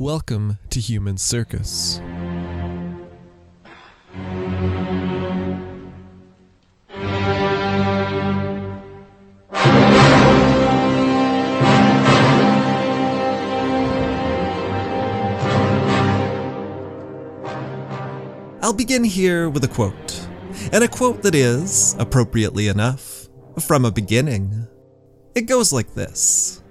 Welcome to Human Circus. I'll begin here with a quote, and a quote that is, appropriately enough, from a beginning. It goes like this.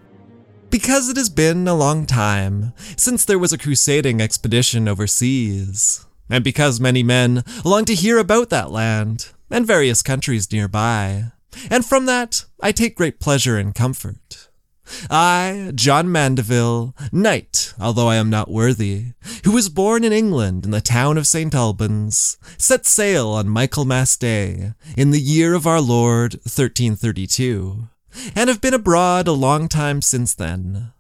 Because it has been a long time since there was a crusading expedition overseas, and because many men long to hear about that land and various countries nearby, and from that I take great pleasure and comfort. I, John Mandeville, knight, although I am not worthy, who was born in England in the town of St. Albans, set sail on Michaelmas Day in the year of our Lord 1332 and have been abroad a long time since then.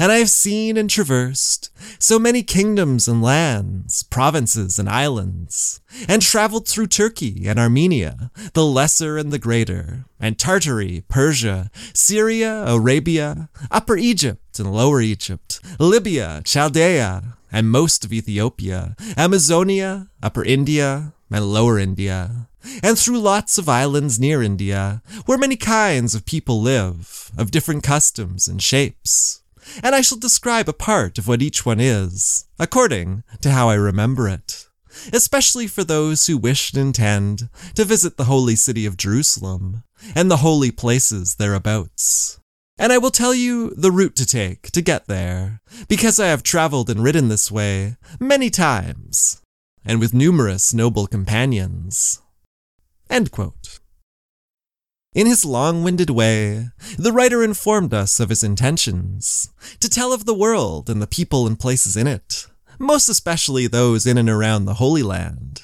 And I have seen and traversed so many kingdoms and lands, provinces and islands, and traveled through Turkey and Armenia, the lesser and the greater, and Tartary, Persia, Syria, Arabia, Upper Egypt and Lower Egypt, Libya, Chaldea, and most of Ethiopia, Amazonia, Upper India, and Lower India, and through lots of islands near India, where many kinds of people live, of different customs and shapes. And I shall describe a part of what each one is, according to how I remember it, especially for those who wish and intend to visit the holy city of Jerusalem and the holy places thereabouts. And I will tell you the route to take to get there, because I have traveled and ridden this way many times, and with numerous noble companions. In his long winded way, the writer informed us of his intentions to tell of the world and the people and places in it, most especially those in and around the Holy Land.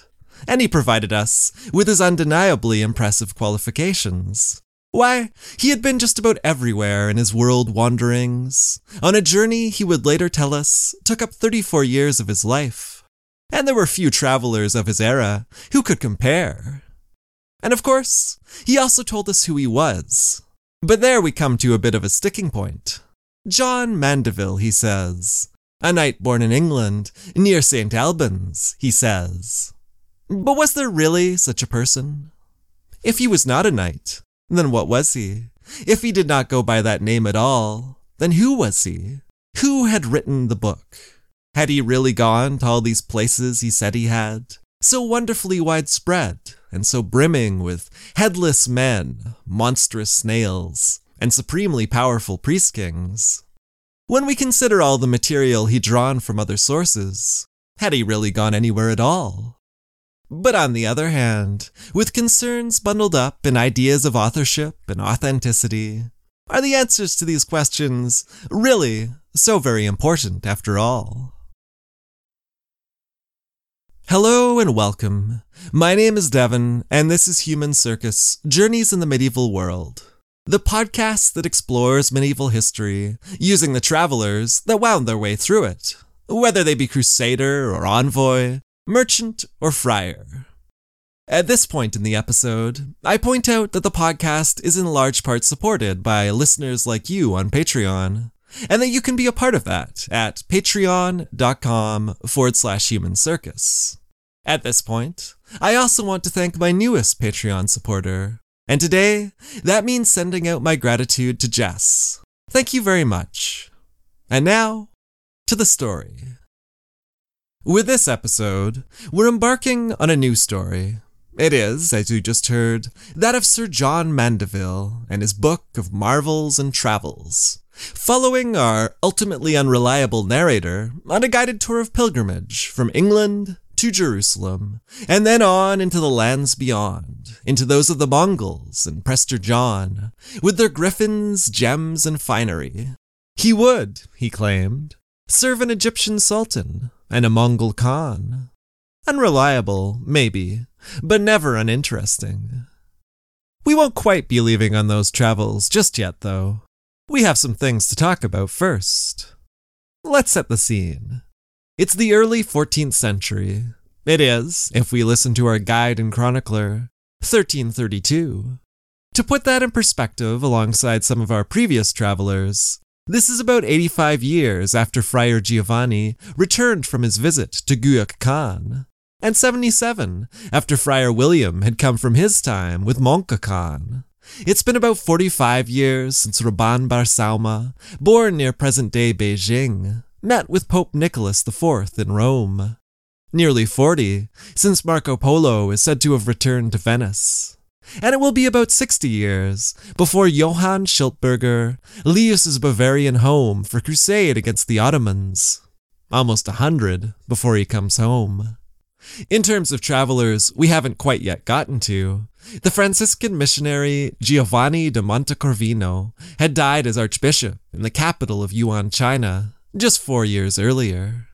And he provided us with his undeniably impressive qualifications. Why, he had been just about everywhere in his world wanderings, on a journey he would later tell us took up 34 years of his life. And there were few travelers of his era who could compare. And of course, he also told us who he was. But there we come to a bit of a sticking point. John Mandeville, he says. A knight born in England, near St. Albans, he says. But was there really such a person? If he was not a knight, then what was he? If he did not go by that name at all, then who was he? Who had written the book? Had he really gone to all these places he said he had? So wonderfully widespread, and so brimming with headless men, monstrous snails, and supremely powerful priest kings. When we consider all the material he'd drawn from other sources, had he really gone anywhere at all? But on the other hand, with concerns bundled up in ideas of authorship and authenticity, are the answers to these questions really so very important after all? Hello and welcome. My name is Devon, and this is Human Circus Journeys in the Medieval World, the podcast that explores medieval history using the travelers that wound their way through it, whether they be crusader or envoy, merchant or friar. At this point in the episode, I point out that the podcast is in large part supported by listeners like you on Patreon and that you can be a part of that at patreon.com forward slash human circus. At this point, I also want to thank my newest Patreon supporter, and today that means sending out my gratitude to Jess. Thank you very much. And now, to the story. With this episode, we're embarking on a new story. It is, as you just heard, that of Sir John Mandeville and his book of marvels and travels, following our ultimately unreliable narrator on a guided tour of pilgrimage from England to Jerusalem, and then on into the lands beyond, into those of the Mongols and Prester John, with their griffins, gems, and finery. He would, he claimed, serve an Egyptian sultan and a Mongol Khan. Unreliable, maybe, but never uninteresting. We won't quite be leaving on those travels just yet, though. We have some things to talk about first. Let's set the scene. It's the early 14th century. It is, if we listen to our guide and chronicler, 1332. To put that in perspective alongside some of our previous travelers, this is about 85 years after Friar Giovanni returned from his visit to Guyuk Khan, and 77 after Friar William had come from his time with Mongke Khan. It's been about 45 years since Rabban Bar Sauma, born near present day Beijing, met with Pope Nicholas IV in Rome. Nearly 40 since Marco Polo is said to have returned to Venice. And it will be about 60 years before Johann Schiltberger leaves his Bavarian home for crusade against the Ottomans. Almost a hundred before he comes home. In terms of travelers we haven't quite yet gotten to, the Franciscan missionary Giovanni da Montecorvino had died as archbishop in the capital of Yuan, China, just four years earlier.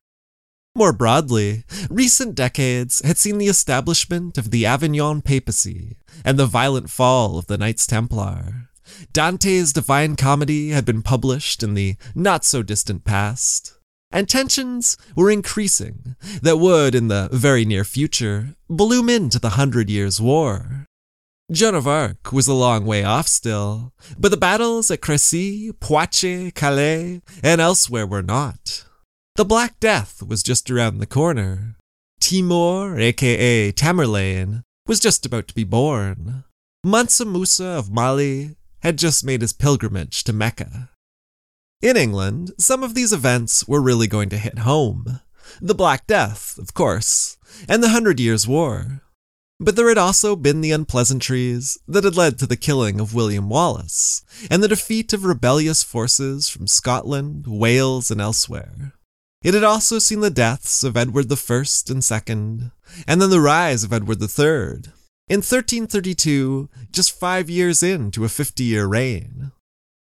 More broadly, recent decades had seen the establishment of the Avignon papacy and the violent fall of the Knights Templar. Dante's Divine Comedy had been published in the not so distant past, and tensions were increasing that would, in the very near future, bloom into the Hundred Years' War. Joan of Arc was a long way off still, but the battles at Crecy, Poitiers, Calais, and elsewhere were not. The Black Death was just around the corner. Timur, aka Tamerlane, was just about to be born. Mansa Musa of Mali had just made his pilgrimage to Mecca. In England, some of these events were really going to hit home. The Black Death, of course, and the Hundred Years' War. But there had also been the unpleasantries that had led to the killing of William Wallace, and the defeat of rebellious forces from Scotland, Wales, and elsewhere. It had also seen the deaths of Edward I and II, and then the rise of Edward III, in 1332, just five years into a 50 year reign.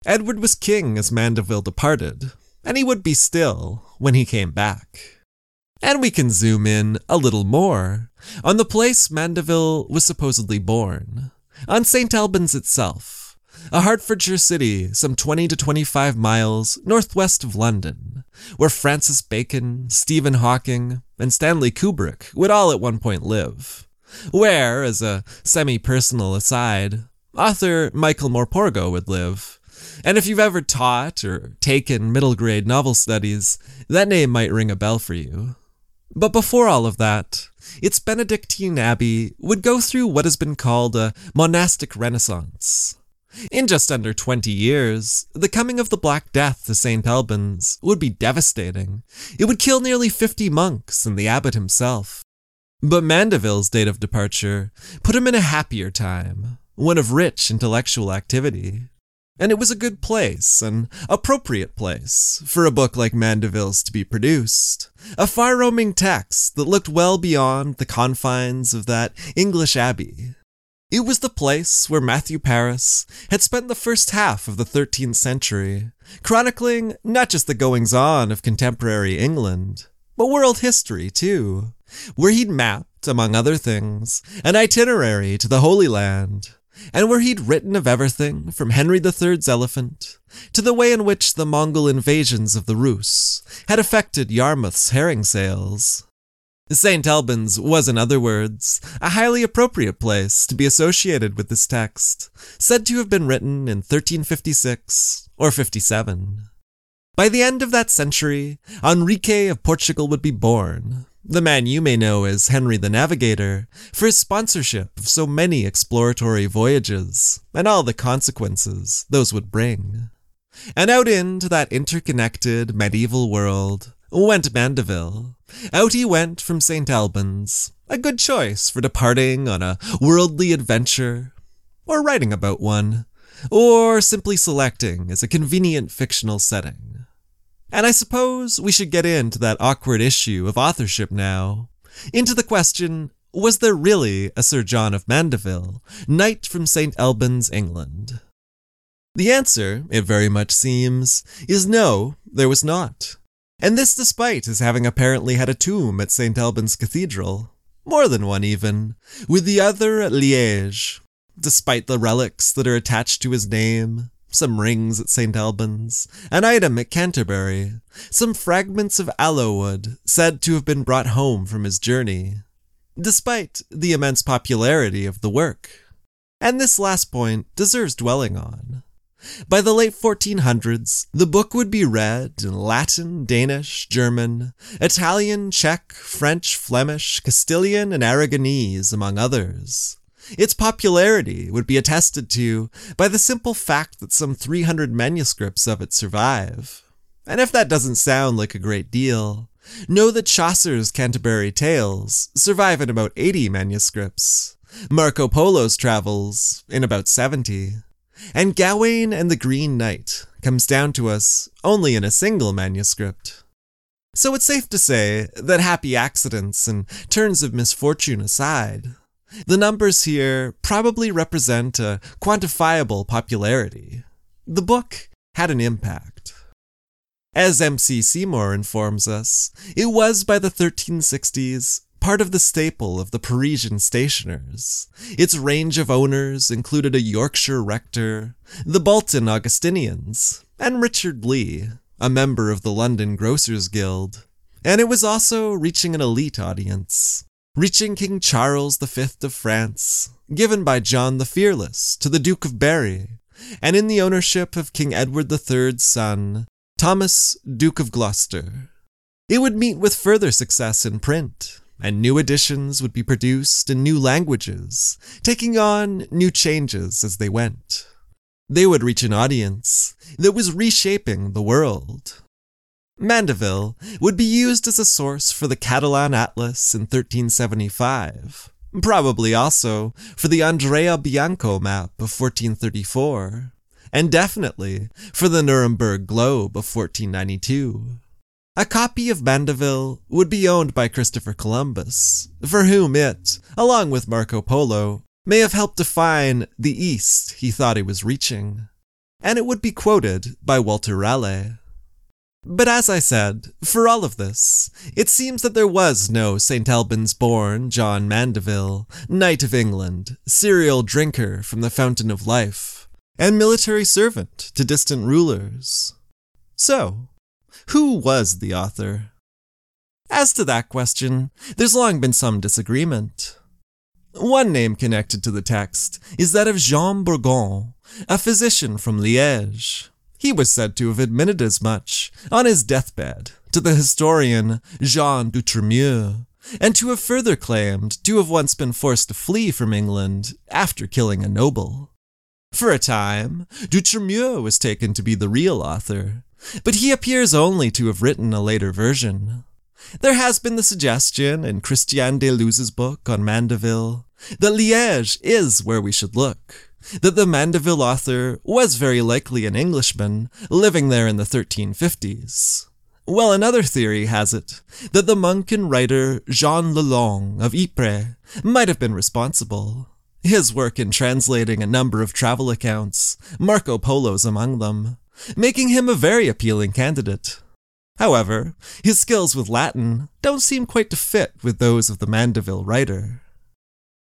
Edward was king as Mandeville departed, and he would be still when he came back. And we can zoom in a little more on the place Mandeville was supposedly born, on St. Albans itself, a Hertfordshire city some 20 to 25 miles northwest of London, where Francis Bacon, Stephen Hawking, and Stanley Kubrick would all at one point live. Where, as a semi personal aside, author Michael Morpurgo would live. And if you've ever taught or taken middle grade novel studies, that name might ring a bell for you. But before all of that, its Benedictine Abbey would go through what has been called a monastic renaissance. In just under 20 years, the coming of the Black Death to St. Albans would be devastating. It would kill nearly 50 monks and the abbot himself. But Mandeville's date of departure put him in a happier time, one of rich intellectual activity. And it was a good place, an appropriate place, for a book like Mandeville's to be produced. A far roaming text that looked well beyond the confines of that English abbey. It was the place where Matthew Paris had spent the first half of the 13th century, chronicling not just the goings on of contemporary England, but world history too, where he'd mapped, among other things, an itinerary to the Holy Land and where he'd written of everything from Henry III's elephant to the way in which the Mongol invasions of the Rus had affected Yarmouth's herring sales. St. Albans was, in other words, a highly appropriate place to be associated with this text, said to have been written in 1356 or 57. By the end of that century, Enrique of Portugal would be born, the man you may know as Henry the Navigator, for his sponsorship of so many exploratory voyages, and all the consequences those would bring. And out into that interconnected medieval world went Mandeville. Out he went from St. Albans, a good choice for departing on a worldly adventure, or writing about one, or simply selecting as a convenient fictional setting. And I suppose we should get into that awkward issue of authorship now. Into the question was there really a Sir John of Mandeville, knight from St. Albans, England? The answer, it very much seems, is no, there was not. And this despite his having apparently had a tomb at St. Albans Cathedral. More than one, even, with the other at Liège. Despite the relics that are attached to his name, some rings at St. Albans, an item at Canterbury, some fragments of aloe wood said to have been brought home from his journey, despite the immense popularity of the work. And this last point deserves dwelling on. By the late 1400s, the book would be read in Latin, Danish, German, Italian, Czech, French, Flemish, Castilian, and Aragonese, among others. Its popularity would be attested to by the simple fact that some 300 manuscripts of it survive. And if that doesn't sound like a great deal, know that Chaucer's Canterbury Tales survive in about 80 manuscripts, Marco Polo's travels in about 70, and Gawain and the Green Knight comes down to us only in a single manuscript. So it's safe to say that happy accidents and turns of misfortune aside, the numbers here probably represent a quantifiable popularity. The book had an impact. As M.C. Seymour informs us, it was by the 1360s part of the staple of the Parisian stationers. Its range of owners included a Yorkshire rector, the Bolton Augustinians, and Richard Lee, a member of the London Grocers Guild. And it was also reaching an elite audience, reaching King Charles V of France, given by John the Fearless to the Duke of Berry, and in the ownership of King Edward III's son, Thomas, Duke of Gloucester. It would meet with further success in print, and new editions would be produced in new languages, taking on new changes as they went. They would reach an audience that was reshaping the world. Mandeville would be used as a source for the Catalan Atlas in 1375, probably also for the Andrea Bianco map of 1434, and definitely for the Nuremberg Globe of 1492. A copy of Mandeville would be owned by Christopher Columbus, for whom it, along with Marco Polo, may have helped define the East he thought he was reaching. And it would be quoted by Walter Raleigh. But as I said, for all of this, it seems that there was no St. Albans born John Mandeville, Knight of England, serial drinker from the Fountain of Life, and military servant to distant rulers. So, who was the author? As to that question, there's long been some disagreement. One name connected to the text is that of Jean Bourgon, a physician from Liège. He was said to have admitted as much on his deathbed to the historian Jean d'Outremeuse, and to have further claimed to have once been forced to flee from England after killing a noble. For a time, d'Outremeuse was taken to be the real author, but he appears only to have written a later version. There has been the suggestion in Christiane Deluz's book on Mandeville that Liège is where we should look, that the Mandeville author was very likely an Englishman living there in the 1350s. Well, another theory has it that the monk and writer Jean Lelong of Ypres might have been responsible. His work in translating a number of travel accounts, Marco Polo's among them, making him a very appealing candidate. However, his skills with Latin don't seem quite to fit with those of the Mandeville writer.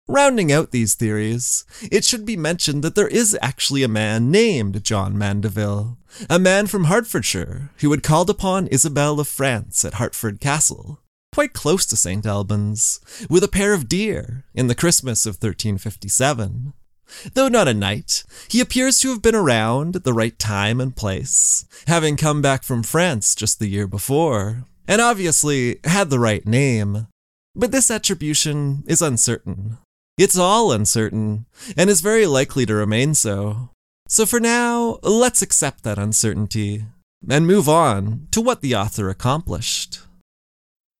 Rounding out these theories, it should be mentioned that there is actually a man named John Mandeville, a man from Hertfordshire who had called upon Isabel of France at Hertford Castle, quite close to St. Albans, with a pair of deer in the Christmas of 1357. Though not a knight, he appears to have been around at the right time and place, having come back from France just the year before, and obviously had the right name. But this attribution is uncertain. It's all uncertain, and is very likely to remain so. So for now, let's accept that uncertainty and move on to what the author accomplished.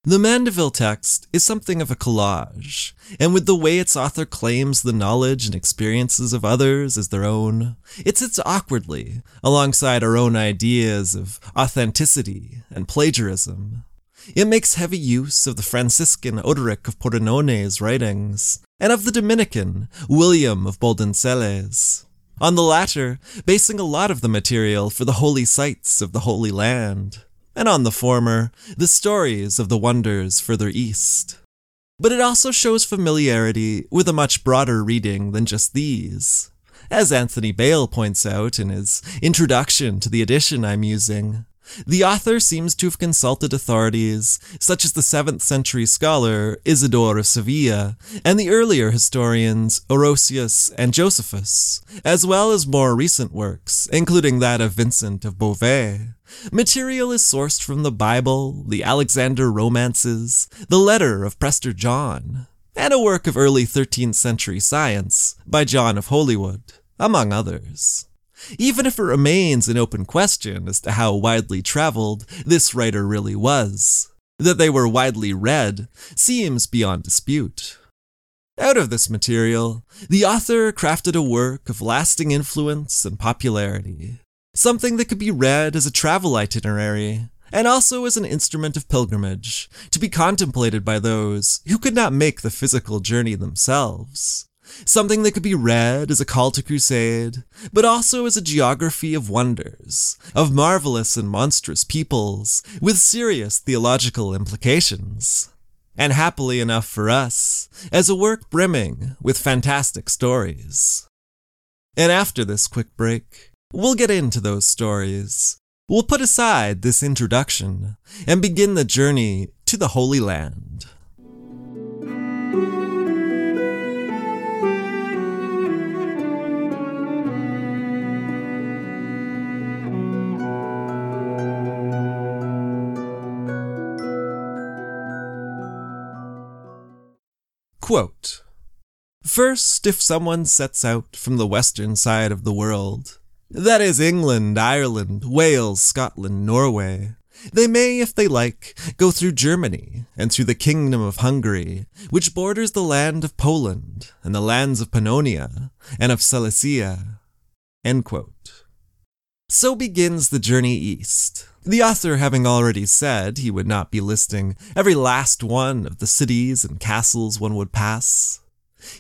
The Mandeville text is something of a collage, and with the way its author claims the knowledge and experiences of others as their own, it sits awkwardly alongside our own ideas of authenticity and plagiarism. It makes heavy use of the Franciscan Odoric of Pordenone's writings, and of the Dominican William of Boldensele. on the latter, basing a lot of the material for the holy sites of the Holy Land, and on the former, the stories of the wonders further east. But it also shows familiarity with a much broader reading than just these, as Anthony Bale points out in his introduction to the edition I'm using. The author seems to have consulted authorities such as the 7th century scholar Isidore of Sevilla and the earlier historians Orosius and Josephus, as well as more recent works, including that of Vincent of Beauvais. Material is sourced from the Bible, the Alexander romances, the letter of Prester John, and a work of early 13th century science by John of Holywood, among others even if it remains an open question as to how widely traveled this writer really was. That they were widely read seems beyond dispute. Out of this material, the author crafted a work of lasting influence and popularity, something that could be read as a travel itinerary and also as an instrument of pilgrimage to be contemplated by those who could not make the physical journey themselves something that could be read as a call to crusade, but also as a geography of wonders, of marvelous and monstrous peoples, with serious theological implications. And happily enough for us, as a work brimming with fantastic stories. And after this quick break, we'll get into those stories. We'll put aside this introduction and begin the journey to the Holy Land. Quote First, if someone sets out from the western side of the world, that is England, Ireland, Wales, Scotland, Norway, they may, if they like, go through Germany and through the kingdom of Hungary, which borders the land of Poland and the lands of Pannonia and of Silesia. So begins the journey east, the author having already said he would not be listing every last one of the cities and castles one would pass.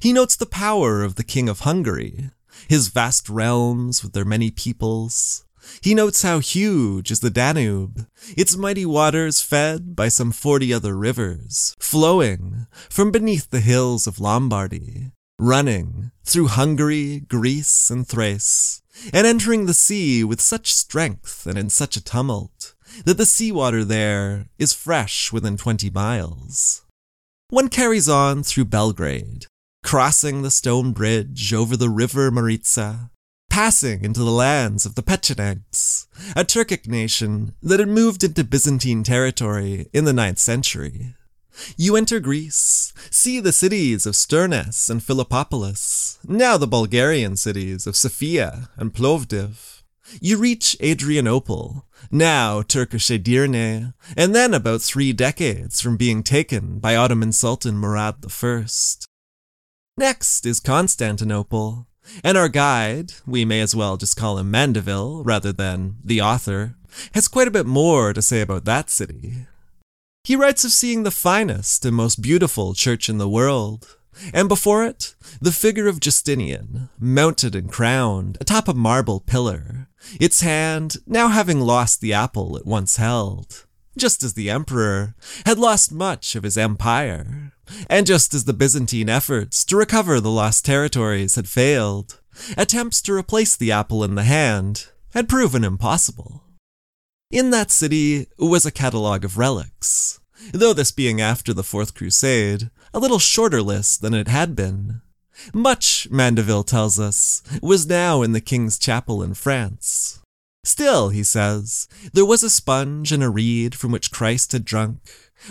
He notes the power of the King of Hungary, his vast realms with their many peoples. He notes how huge is the Danube, its mighty waters fed by some forty other rivers, flowing from beneath the hills of Lombardy, running through Hungary, Greece, and Thrace, and entering the sea with such strength and in such a tumult that the seawater there is fresh within 20 miles. One carries on through Belgrade, crossing the stone bridge over the river Maritsa, passing into the lands of the Pechenegs, a Turkic nation that had moved into Byzantine territory in the ninth century. You enter Greece, see the cities of Sternes and Philippopolis, now the Bulgarian cities of Sofia and Plovdiv. You reach Adrianople, now Turkish Edirne, and then about three decades from being taken by Ottoman Sultan Murad I. Next is Constantinople, and our guide, we may as well just call him Mandeville rather than the author, has quite a bit more to say about that city. He writes of seeing the finest and most beautiful church in the world, and before it, the figure of Justinian, mounted and crowned atop a marble pillar, its hand now having lost the apple it once held, just as the emperor had lost much of his empire, and just as the Byzantine efforts to recover the lost territories had failed, attempts to replace the apple in the hand had proven impossible. In that city was a catalogue of relics, though this being after the Fourth Crusade, a little shorter list than it had been. Much, Mandeville tells us, was now in the King's Chapel in France. Still, he says, there was a sponge and a reed from which Christ had drunk,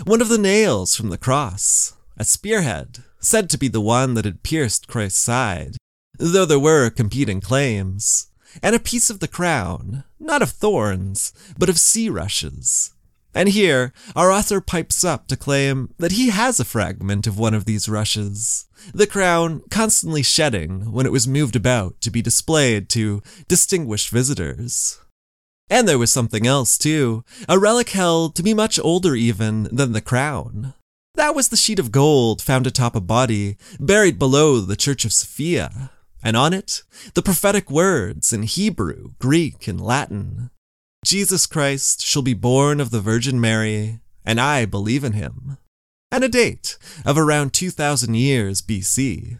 one of the nails from the cross, a spearhead, said to be the one that had pierced Christ's side, though there were competing claims, and a piece of the crown, not of thorns, but of sea rushes. And here, our author pipes up to claim that he has a fragment of one of these rushes, the crown constantly shedding when it was moved about to be displayed to distinguished visitors. And there was something else, too, a relic held to be much older even than the crown. That was the sheet of gold found atop a body buried below the Church of Sophia, and on it, the prophetic words in Hebrew, Greek, and Latin Jesus Christ shall be born of the Virgin Mary, and I believe in him, and a date of around 2000 years BC.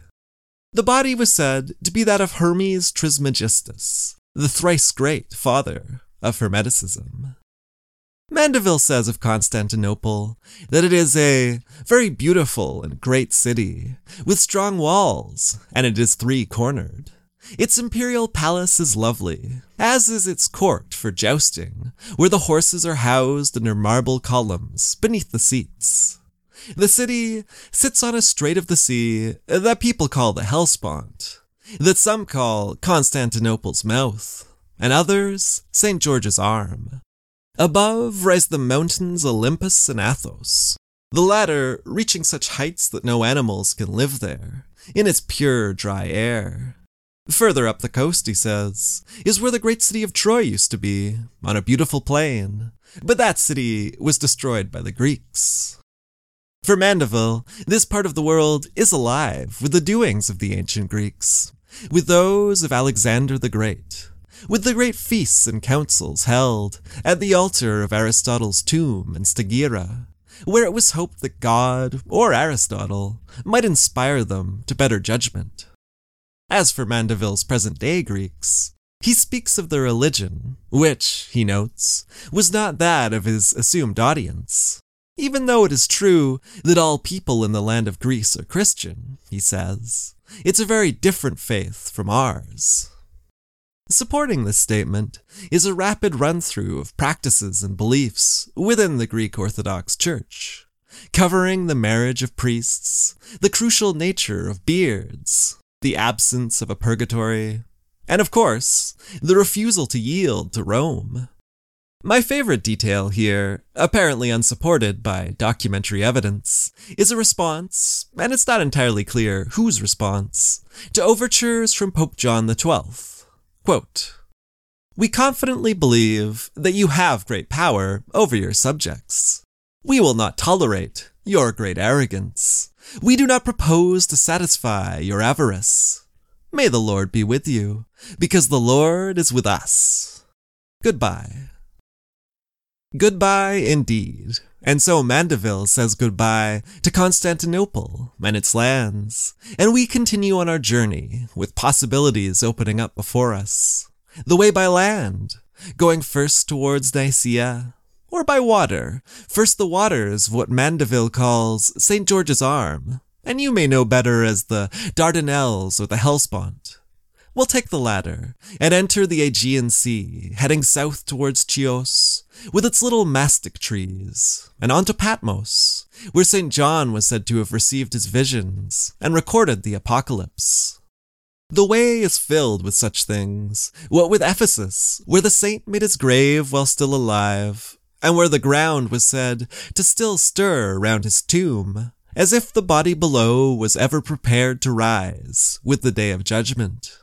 The body was said to be that of Hermes Trismegistus, the thrice great father of Hermeticism. Mandeville says of Constantinople that it is a very beautiful and great city, with strong walls, and it is three cornered. Its imperial palace is lovely, as is its court for jousting, where the horses are housed under marble columns beneath the seats. The city sits on a strait of the sea that people call the Hellespont, that some call Constantinople's mouth, and others St. George's Arm. Above rise the mountains Olympus and Athos, the latter reaching such heights that no animals can live there, in its pure, dry air. Further up the coast, he says, is where the great city of Troy used to be, on a beautiful plain, but that city was destroyed by the Greeks. For Mandeville, this part of the world is alive with the doings of the ancient Greeks, with those of Alexander the Great, with the great feasts and councils held at the altar of Aristotle's tomb in Stagira, where it was hoped that God, or Aristotle, might inspire them to better judgment. As for Mandeville's present day Greeks, he speaks of their religion, which, he notes, was not that of his assumed audience. Even though it is true that all people in the land of Greece are Christian, he says, it's a very different faith from ours. Supporting this statement is a rapid run through of practices and beliefs within the Greek Orthodox Church, covering the marriage of priests, the crucial nature of beards, the absence of a purgatory, and of course, the refusal to yield to Rome. My favorite detail here, apparently unsupported by documentary evidence, is a response, and it's not entirely clear whose response, to overtures from Pope John XII. Quote, we confidently believe that you have great power over your subjects. We will not tolerate your great arrogance. We do not propose to satisfy your avarice. May the Lord be with you, because the Lord is with us. Goodbye. Goodbye indeed. And so Mandeville says goodbye to Constantinople and its lands, and we continue on our journey with possibilities opening up before us. The way by land, going first towards Nicaea, or by water, first the waters of what Mandeville calls St. George's Arm, and you may know better as the Dardanelles or the Hellespont. We'll take the latter and enter the Aegean Sea, heading south towards Chios, with its little mastic trees, and on to Patmos, where St. John was said to have received his visions and recorded the apocalypse. The way is filled with such things, what with Ephesus, where the saint made his grave while still alive, and where the ground was said to still stir round his tomb, as if the body below was ever prepared to rise with the day of judgment.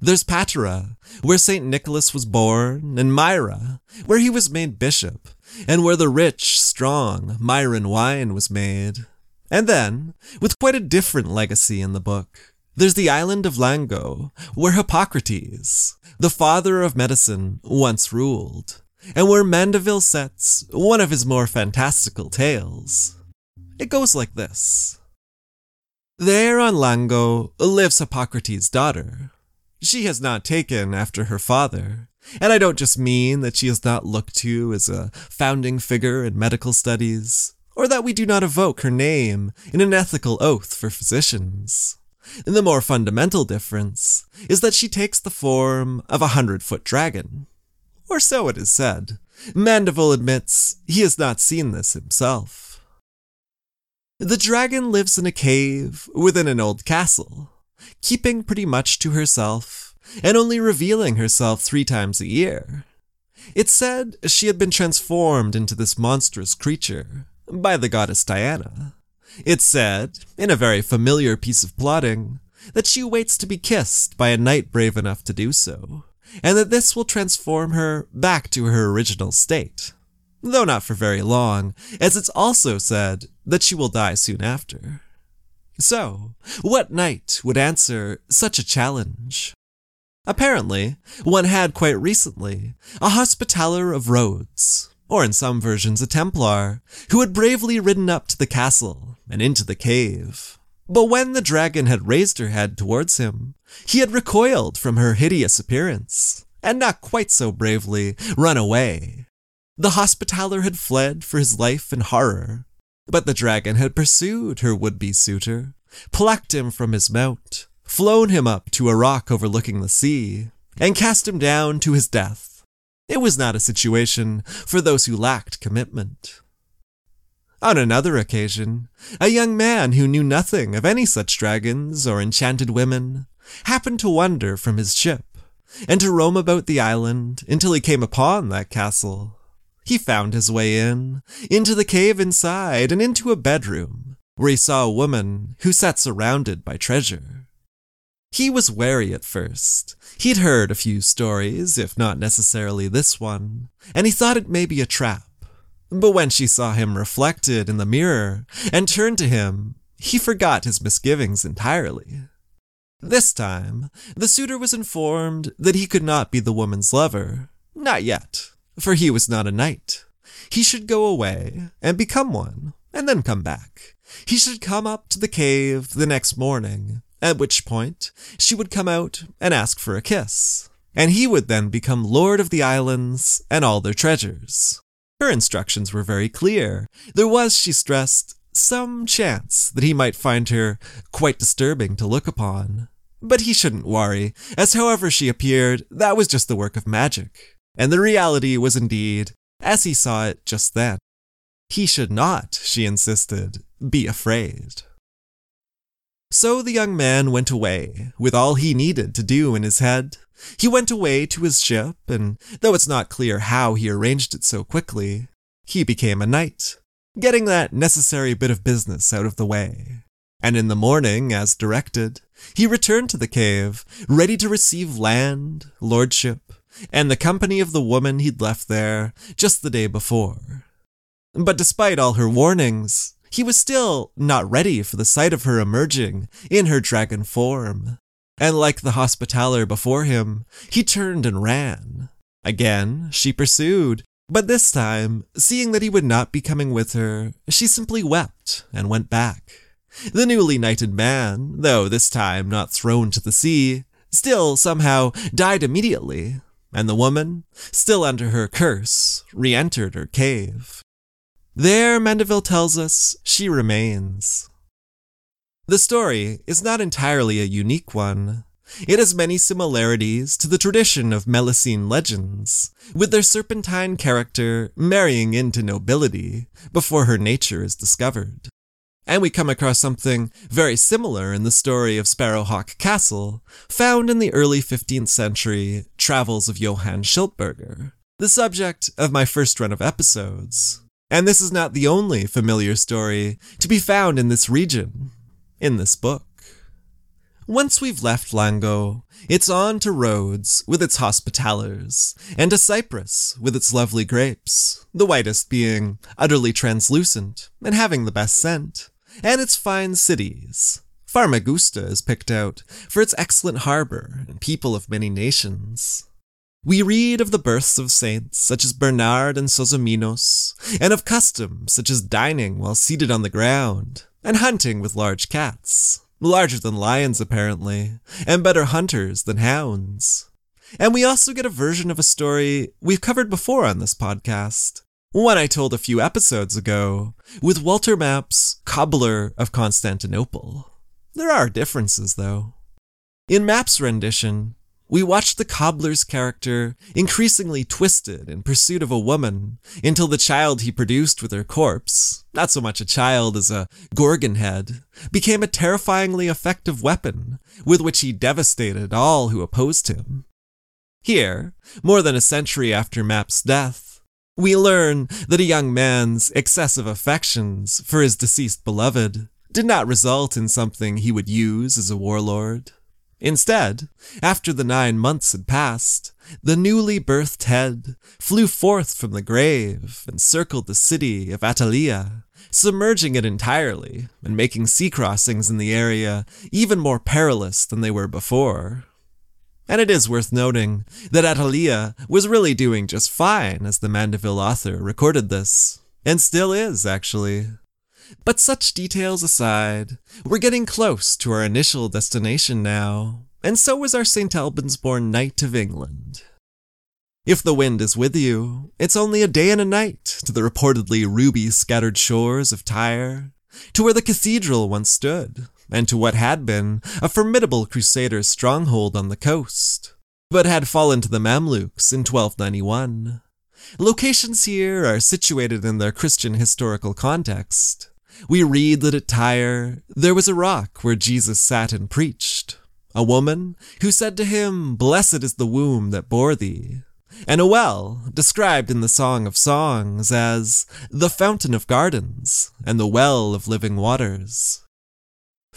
There's Patara, where St. Nicholas was born, and Myra, where he was made bishop, and where the rich, strong Myran wine was made. And then, with quite a different legacy in the book, there's the island of Lango, where Hippocrates, the father of medicine, once ruled, and where Mandeville sets one of his more fantastical tales. It goes like this. There on Lango lives Hippocrates' daughter, she has not taken after her father. And I don't just mean that she is not looked to as a founding figure in medical studies, or that we do not evoke her name in an ethical oath for physicians. The more fundamental difference is that she takes the form of a hundred foot dragon. Or so it is said. Mandeville admits he has not seen this himself. The dragon lives in a cave within an old castle, keeping pretty much to herself, and only revealing herself three times a year. It said she had been transformed into this monstrous creature by the goddess Diana. It said, in a very familiar piece of plotting, that she waits to be kissed by a knight brave enough to do so, and that this will transform her back to her original state. Though not for very long, as it's also said that she will die soon after. So, what knight would answer such a challenge? Apparently, one had quite recently a Hospitaller of Rhodes, or in some versions a Templar, who had bravely ridden up to the castle and into the cave. But when the dragon had raised her head towards him, he had recoiled from her hideous appearance, and not quite so bravely run away. The Hospitaller had fled for his life in horror, but the dragon had pursued her would be suitor, plucked him from his mount, flown him up to a rock overlooking the sea, and cast him down to his death. It was not a situation for those who lacked commitment. On another occasion, a young man who knew nothing of any such dragons or enchanted women happened to wander from his ship and to roam about the island until he came upon that castle he found his way in, into the cave inside, and into a bedroom, where he saw a woman who sat surrounded by treasure. He was wary at first. He'd heard a few stories, if not necessarily this one, and he thought it may be a trap. But when she saw him reflected in the mirror and turned to him, he forgot his misgivings entirely. This time, the suitor was informed that he could not be the woman's lover. Not yet for he was not a knight. He should go away and become one, and then come back. He should come up to the cave the next morning, at which point she would come out and ask for a kiss, and he would then become lord of the islands and all their treasures. Her instructions were very clear. There was, she stressed, some chance that he might find her quite disturbing to look upon. But he shouldn't worry, as however she appeared, that was just the work of magic and the reality was indeed as he saw it just then. He should not, she insisted, be afraid. So the young man went away, with all he needed to do in his head. He went away to his ship, and though it's not clear how he arranged it so quickly, he became a knight, getting that necessary bit of business out of the way. And in the morning, as directed, he returned to the cave, ready to receive land, lordship, and the company of the woman he'd left there just the day before. But despite all her warnings, he was still not ready for the sight of her emerging in her dragon form. And like the hospitaller before him, he turned and ran. Again, she pursued, but this time, seeing that he would not be coming with her, she simply wept and went back. The newly knighted man, though this time not thrown to the sea, still somehow died immediately, and the woman, still under her curse, re entered her cave. There, Mandeville tells us, she remains. The story is not entirely a unique one. It has many similarities to the tradition of Melusine legends, with their serpentine character marrying into nobility before her nature is discovered. And we come across something very similar in the story of Sparrowhawk Castle, found in the early 15th century Travels of Johann Schiltberger, the subject of my first run of episodes. And this is not the only familiar story to be found in this region, in this book. Once we've left Lango, it's on to Rhodes with its hospitallers, and to Cyprus with its lovely grapes, the whitest being utterly translucent and having the best scent and its fine cities. Famagusta is picked out for its excellent harbor and people of many nations. We read of the births of saints such as Bernard and Sozomenos, and of customs such as dining while seated on the ground, and hunting with large cats, larger than lions apparently, and better hunters than hounds. And we also get a version of a story we've covered before on this podcast, one I told a few episodes ago, with Walter Map's Cobbler of Constantinople. There are differences, though. In Map's rendition, we watch the cobbler's character increasingly twisted in pursuit of a woman until the child he produced with her corpse, not so much a child as a gorgon head, became a terrifyingly effective weapon with which he devastated all who opposed him. Here, more than a century after Map's death, we learn that a young man's excessive affections for his deceased beloved did not result in something he would use as a warlord. Instead, after the nine months had passed, the newly birthed head flew forth from the grave and circled the city of Atalia, submerging it entirely and making sea crossings in the area even more perilous than they were before. And it is worth noting that Atalia was really doing just fine as the Mandeville author recorded this, and still is, actually. But such details aside, we're getting close to our initial destination now, and so is our St. Albans born Knight of England. If the wind is with you, it's only a day and a night to the reportedly ruby scattered shores of Tyre, to where the cathedral once stood, and to what had been a formidable crusader stronghold on the coast, but had fallen to the Mamluks in 1291. Locations here are situated in their Christian historical context. We read that at Tyre there was a rock where Jesus sat and preached, a woman who said to him, Blessed is the womb that bore thee, and a well described in the Song of Songs as the fountain of gardens and the well of living waters.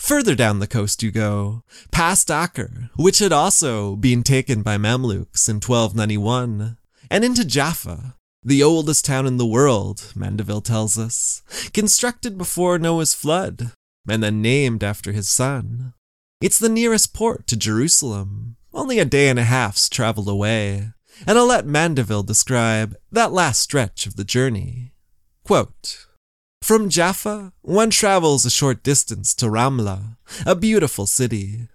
Further down the coast you go, past Acre, which had also been taken by Mamluks in 1291, and into Jaffa, the oldest town in the world, Mandeville tells us, constructed before Noah's flood, and then named after his son. It's the nearest port to Jerusalem, only a day and a half's travel away, and I'll let Mandeville describe that last stretch of the journey. Quote, from Jaffa, one travels a short distance to Ramla, a beautiful city.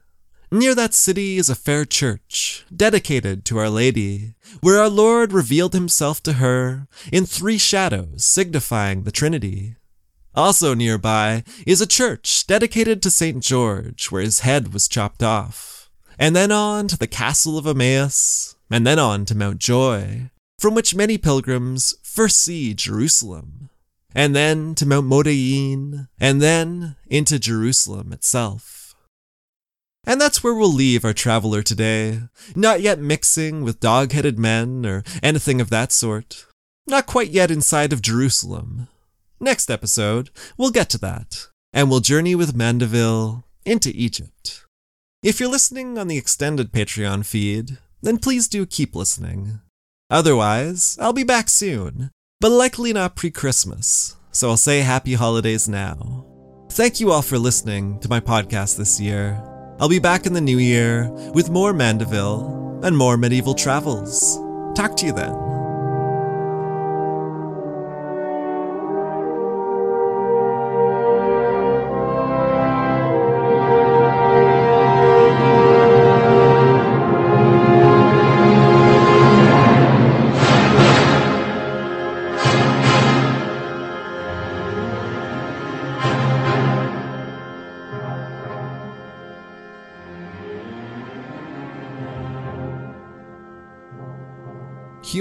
Near that city is a fair church, dedicated to Our Lady, where our Lord revealed himself to her in three shadows signifying the Trinity. Also nearby is a church dedicated to St. George, where his head was chopped off. And then on to the castle of Emmaus, and then on to Mount Joy, from which many pilgrims first see Jerusalem and then to Mount Modain, and then into Jerusalem itself. And that's where we'll leave our traveler today, not yet mixing with dog headed men or anything of that sort. Not quite yet inside of Jerusalem. Next episode, we'll get to that, and we'll journey with Mandeville into Egypt. If you're listening on the extended Patreon feed, then please do keep listening. Otherwise, I'll be back soon but likely not pre Christmas, so I'll say happy holidays now. Thank you all for listening to my podcast this year. I'll be back in the new year with more Mandeville and more medieval travels. Talk to you then.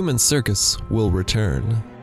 Human Circus will return.